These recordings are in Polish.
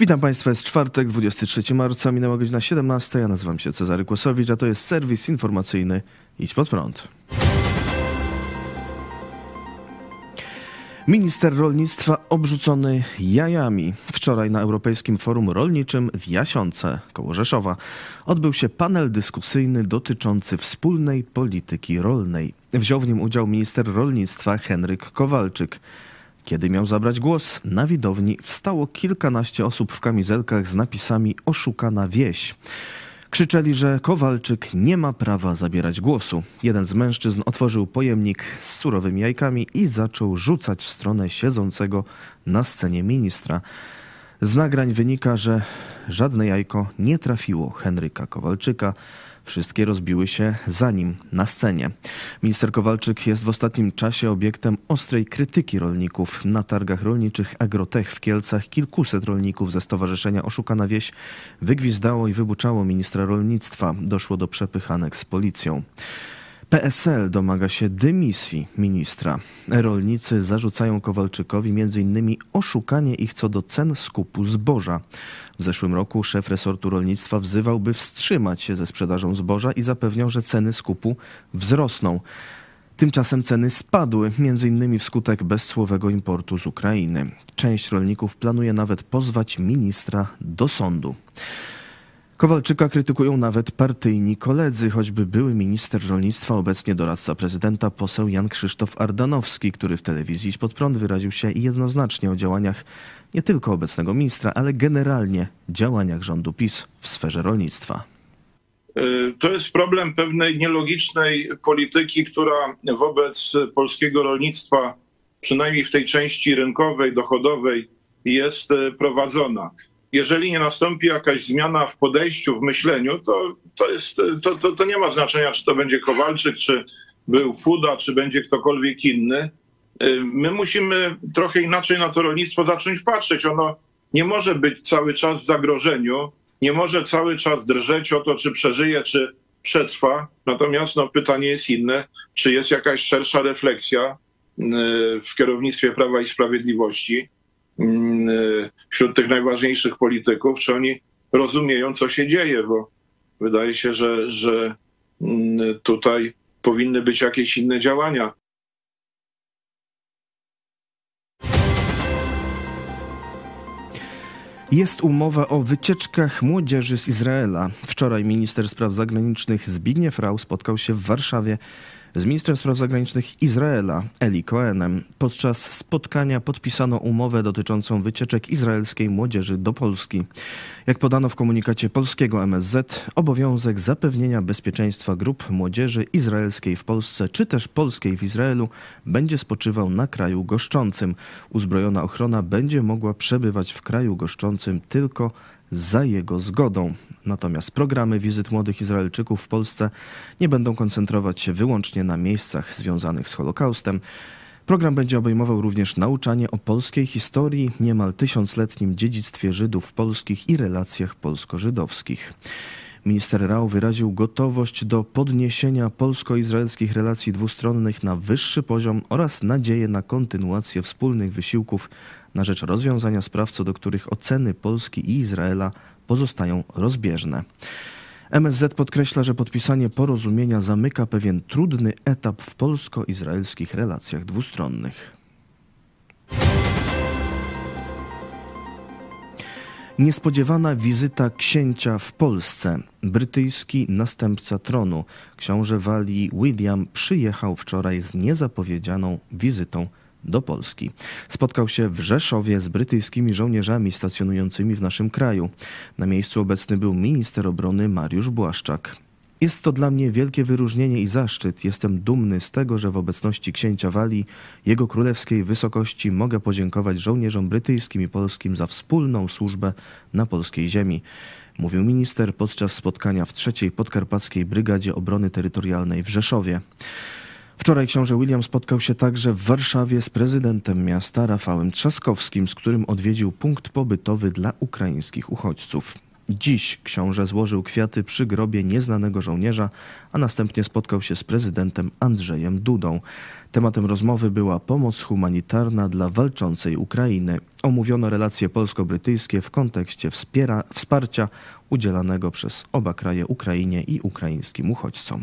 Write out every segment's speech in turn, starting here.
Witam Państwa, jest czwartek, 23 marca, minęła godzina 17. Ja nazywam się Cezary Kłosowicz, a to jest serwis informacyjny Idź Pod Prąd. Minister rolnictwa obrzucony jajami. Wczoraj na Europejskim Forum Rolniczym w Jasiące koło Rzeszowa odbył się panel dyskusyjny dotyczący wspólnej polityki rolnej. Wziął w nim udział minister rolnictwa Henryk Kowalczyk. Kiedy miał zabrać głos, na widowni wstało kilkanaście osób w kamizelkach z napisami Oszukana wieś. Krzyczeli, że Kowalczyk nie ma prawa zabierać głosu. Jeden z mężczyzn otworzył pojemnik z surowymi jajkami i zaczął rzucać w stronę siedzącego na scenie ministra. Z nagrań wynika, że żadne jajko nie trafiło Henryka Kowalczyka. Wszystkie rozbiły się za nim na scenie. Minister Kowalczyk jest w ostatnim czasie obiektem ostrej krytyki rolników. Na targach rolniczych Agrotech w Kielcach kilkuset rolników ze Stowarzyszenia Oszukana Wieś wygwizdało i wybuczało ministra rolnictwa. Doszło do przepychanek z policją. PSL domaga się dymisji ministra. Rolnicy zarzucają Kowalczykowi m.in. oszukanie ich co do cen skupu zboża. W zeszłym roku szef resortu rolnictwa wzywał, by wstrzymać się ze sprzedażą zboża i zapewniał, że ceny skupu wzrosną. Tymczasem ceny spadły, m.in. wskutek bezcłowego importu z Ukrainy. Część rolników planuje nawet pozwać ministra do sądu. Kowalczyka krytykują nawet partyjni koledzy, choćby były minister rolnictwa, obecnie doradca prezydenta, poseł Jan Krzysztof Ardanowski, który w telewizji Pod Prąd wyraził się jednoznacznie o działaniach nie tylko obecnego ministra, ale generalnie działaniach rządu PiS w sferze rolnictwa. Y, to jest problem pewnej nielogicznej polityki, która wobec polskiego rolnictwa, przynajmniej w tej części rynkowej, dochodowej, jest y, prowadzona jeżeli nie nastąpi jakaś zmiana w podejściu, w myśleniu, to, to, jest, to, to, to nie ma znaczenia, czy to będzie Kowalczyk, czy był Puda, czy będzie ktokolwiek inny. Y, my musimy trochę inaczej na to rolnictwo zacząć patrzeć. Ono nie może być cały czas w zagrożeniu, nie może cały czas drżeć o to, czy przeżyje, czy przetrwa. Natomiast no, pytanie jest inne, czy jest jakaś szersza refleksja y, w kierownictwie Prawa i Sprawiedliwości, wśród tych najważniejszych polityków, czy oni rozumieją, co się dzieje, bo wydaje się, że, że mm, tutaj powinny być jakieś inne działania. Jest umowa o wycieczkach młodzieży z Izraela. Wczoraj minister spraw zagranicznych Zbigniew Rau spotkał się w Warszawie z ministrem spraw zagranicznych Izraela Eli Cohenem. Podczas spotkania podpisano umowę dotyczącą wycieczek izraelskiej młodzieży do Polski. Jak podano w komunikacie polskiego MSZ, obowiązek zapewnienia bezpieczeństwa grup młodzieży izraelskiej w Polsce czy też polskiej w Izraelu będzie spoczywał na kraju goszczącym. Uzbrojona ochrona będzie mogła przebywać w kraju goszczącym tylko za jego zgodą. Natomiast programy wizyt młodych Izraelczyków w Polsce nie będą koncentrować się wyłącznie na miejscach związanych z Holokaustem. Program będzie obejmował również nauczanie o polskiej historii, niemal tysiącletnim dziedzictwie Żydów polskich i relacjach polsko-żydowskich. Minister Rao wyraził gotowość do podniesienia polsko-izraelskich relacji dwustronnych na wyższy poziom oraz nadzieję na kontynuację wspólnych wysiłków na rzecz rozwiązania spraw, co do których oceny Polski i Izraela pozostają rozbieżne. MSZ podkreśla, że podpisanie porozumienia zamyka pewien trudny etap w polsko-izraelskich relacjach dwustronnych. Niespodziewana wizyta księcia w Polsce. Brytyjski następca tronu, książę Walii William, przyjechał wczoraj z niezapowiedzianą wizytą do Polski. Spotkał się w Rzeszowie z brytyjskimi żołnierzami stacjonującymi w naszym kraju. Na miejscu obecny był minister obrony Mariusz Błaszczak. Jest to dla mnie wielkie wyróżnienie i zaszczyt. Jestem dumny z tego, że w obecności księcia Walii, jego królewskiej wysokości mogę podziękować żołnierzom brytyjskim i polskim za wspólną służbę na polskiej ziemi. Mówił minister podczas spotkania w trzeciej podkarpackiej Brygadzie Obrony Terytorialnej w Rzeszowie. Wczoraj książę William spotkał się także w Warszawie z prezydentem miasta Rafałem Trzaskowskim, z którym odwiedził punkt pobytowy dla ukraińskich uchodźców. Dziś książę złożył kwiaty przy grobie nieznanego żołnierza, a następnie spotkał się z prezydentem Andrzejem Dudą. Tematem rozmowy była pomoc humanitarna dla walczącej Ukrainy. Omówiono relacje polsko-brytyjskie w kontekście wspiera, wsparcia udzielanego przez oba kraje Ukrainie i ukraińskim uchodźcom.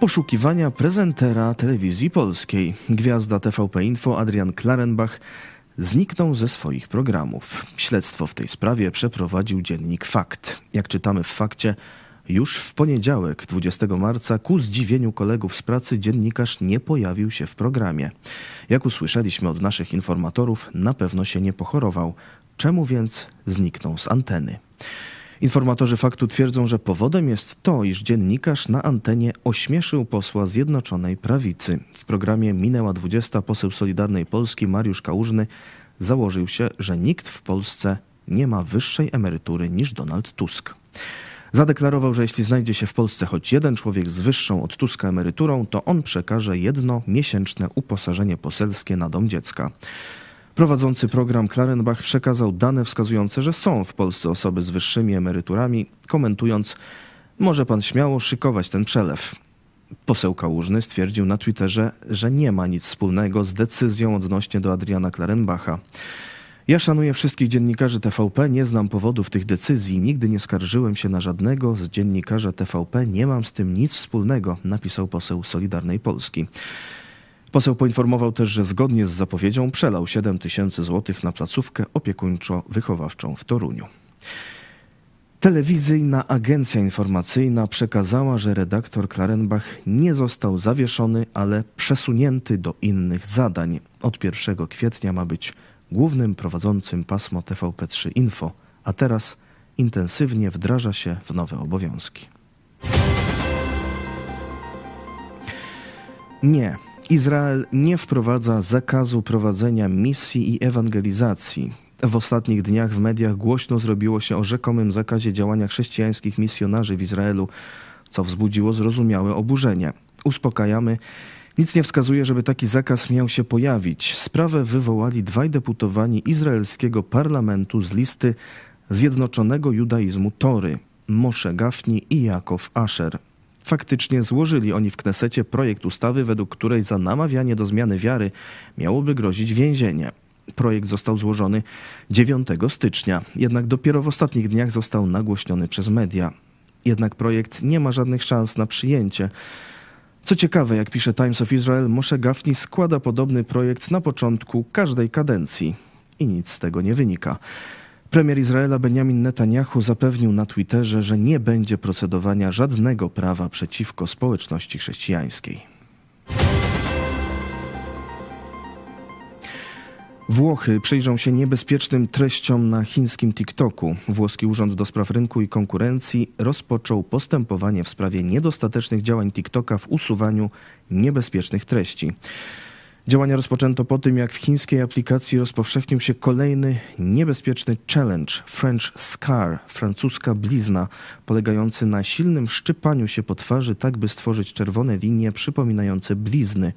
Poszukiwania prezentera telewizji polskiej. Gwiazda TVP Info Adrian Klarenbach zniknął ze swoich programów. Śledztwo w tej sprawie przeprowadził dziennik Fakt. Jak czytamy w fakcie, już w poniedziałek, 20 marca, ku zdziwieniu kolegów z pracy, dziennikarz nie pojawił się w programie. Jak usłyszeliśmy od naszych informatorów, na pewno się nie pochorował. Czemu więc zniknął z anteny? Informatorzy faktu twierdzą, że powodem jest to, iż dziennikarz na antenie ośmieszył posła Zjednoczonej Prawicy. W programie Minęła 20 poseł Solidarnej Polski Mariusz Kałużny założył się, że nikt w Polsce nie ma wyższej emerytury niż Donald Tusk. Zadeklarował, że jeśli znajdzie się w Polsce choć jeden człowiek z wyższą od Tuska emeryturą, to on przekaże jedno miesięczne uposażenie poselskie na dom dziecka. Prowadzący program Klarenbach przekazał dane wskazujące, że są w Polsce osoby z wyższymi emeryturami, komentując, może pan śmiało szykować ten przelew. Poseł Kałużny stwierdził na Twitterze, że nie ma nic wspólnego z decyzją odnośnie do Adriana Klarenbacha. Ja szanuję wszystkich dziennikarzy TVP, nie znam powodów tych decyzji, nigdy nie skarżyłem się na żadnego z dziennikarzy TVP, nie mam z tym nic wspólnego, napisał poseł Solidarnej Polski. Poseł poinformował też, że zgodnie z zapowiedzią przelał 7 tysięcy złotych na placówkę opiekuńczo-wychowawczą w Toruniu. Telewizyjna agencja informacyjna przekazała, że redaktor Klarenbach nie został zawieszony, ale przesunięty do innych zadań. Od 1 kwietnia ma być głównym prowadzącym pasmo TVP3 Info, a teraz intensywnie wdraża się w nowe obowiązki. Nie, Izrael nie wprowadza zakazu prowadzenia misji i ewangelizacji. W ostatnich dniach w mediach głośno zrobiło się o rzekomym zakazie działania chrześcijańskich misjonarzy w Izraelu, co wzbudziło zrozumiałe oburzenie. Uspokajamy. Nic nie wskazuje, żeby taki zakaz miał się pojawić. Sprawę wywołali dwaj deputowani izraelskiego parlamentu z listy Zjednoczonego Judaizmu Tory, Moshe Gafni i Jakow Asher. Faktycznie złożyli oni w Knesecie projekt ustawy, według której za namawianie do zmiany wiary miałoby grozić więzienie. Projekt został złożony 9 stycznia, jednak dopiero w ostatnich dniach został nagłośniony przez media. Jednak projekt nie ma żadnych szans na przyjęcie. Co ciekawe, jak pisze Times of Israel, Moshe Gafni składa podobny projekt na początku każdej kadencji i nic z tego nie wynika. Premier Izraela Benjamin Netanyahu zapewnił na Twitterze, że nie będzie procedowania żadnego prawa przeciwko społeczności chrześcijańskiej. Włochy przyjrzą się niebezpiecznym treściom na chińskim TikToku. Włoski Urząd do Spraw Rynku i Konkurencji rozpoczął postępowanie w sprawie niedostatecznych działań TikToka w usuwaniu niebezpiecznych treści. Działania rozpoczęto po tym, jak w chińskiej aplikacji rozpowszechnił się kolejny niebezpieczny challenge French Scar, francuska blizna, polegający na silnym szczypaniu się po twarzy, tak by stworzyć czerwone linie przypominające blizny.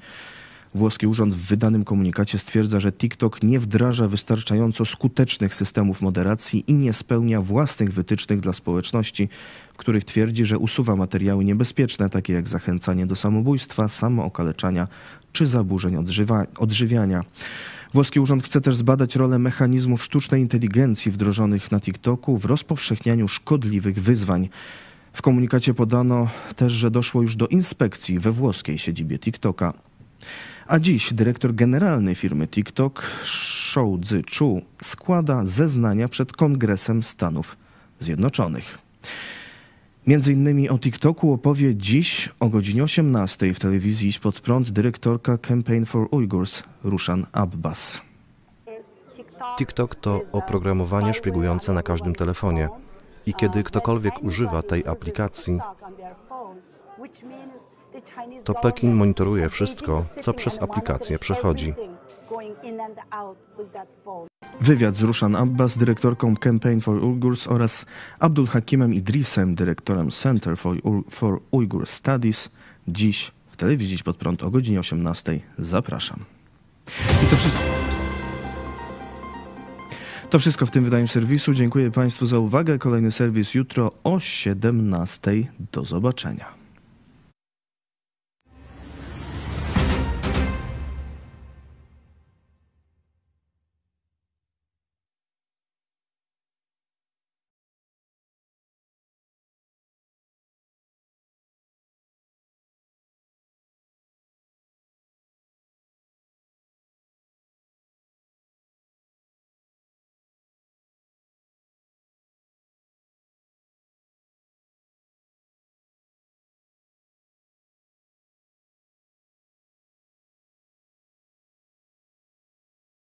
Włoski urząd w wydanym komunikacie stwierdza, że TikTok nie wdraża wystarczająco skutecznych systemów moderacji i nie spełnia własnych wytycznych dla społeczności, w których twierdzi, że usuwa materiały niebezpieczne, takie jak zachęcanie do samobójstwa, samookaleczania czy zaburzeń odżywiania. Włoski urząd chce też zbadać rolę mechanizmów sztucznej inteligencji wdrożonych na TikToku w rozpowszechnianiu szkodliwych wyzwań. W komunikacie podano też, że doszło już do inspekcji we włoskiej siedzibie TikToka. A dziś dyrektor generalny firmy TikTok, Shou Zi-chu, składa zeznania przed Kongresem Stanów Zjednoczonych. Między innymi o TikToku opowie dziś o godzinie 18 w telewizji Iść Pod Prąd dyrektorka Campaign for Uyghurs Rushan Abbas. TikTok to oprogramowanie szpiegujące na każdym telefonie. I kiedy ktokolwiek używa tej aplikacji, to Pekin monitoruje wszystko, co przez aplikację przechodzi. Wywiad z Rushan Abbas, dyrektorką Campaign for Uyghurs oraz Abdul Hakimem Idrisem, dyrektorem Center for, U- for Uyghur Studies. Dziś w telewizji pod prąd o godzinie 18. Zapraszam. I to wszystko. To wszystko w tym wydaniu serwisu. Dziękuję Państwu za uwagę. Kolejny serwis jutro o 17. Do zobaczenia.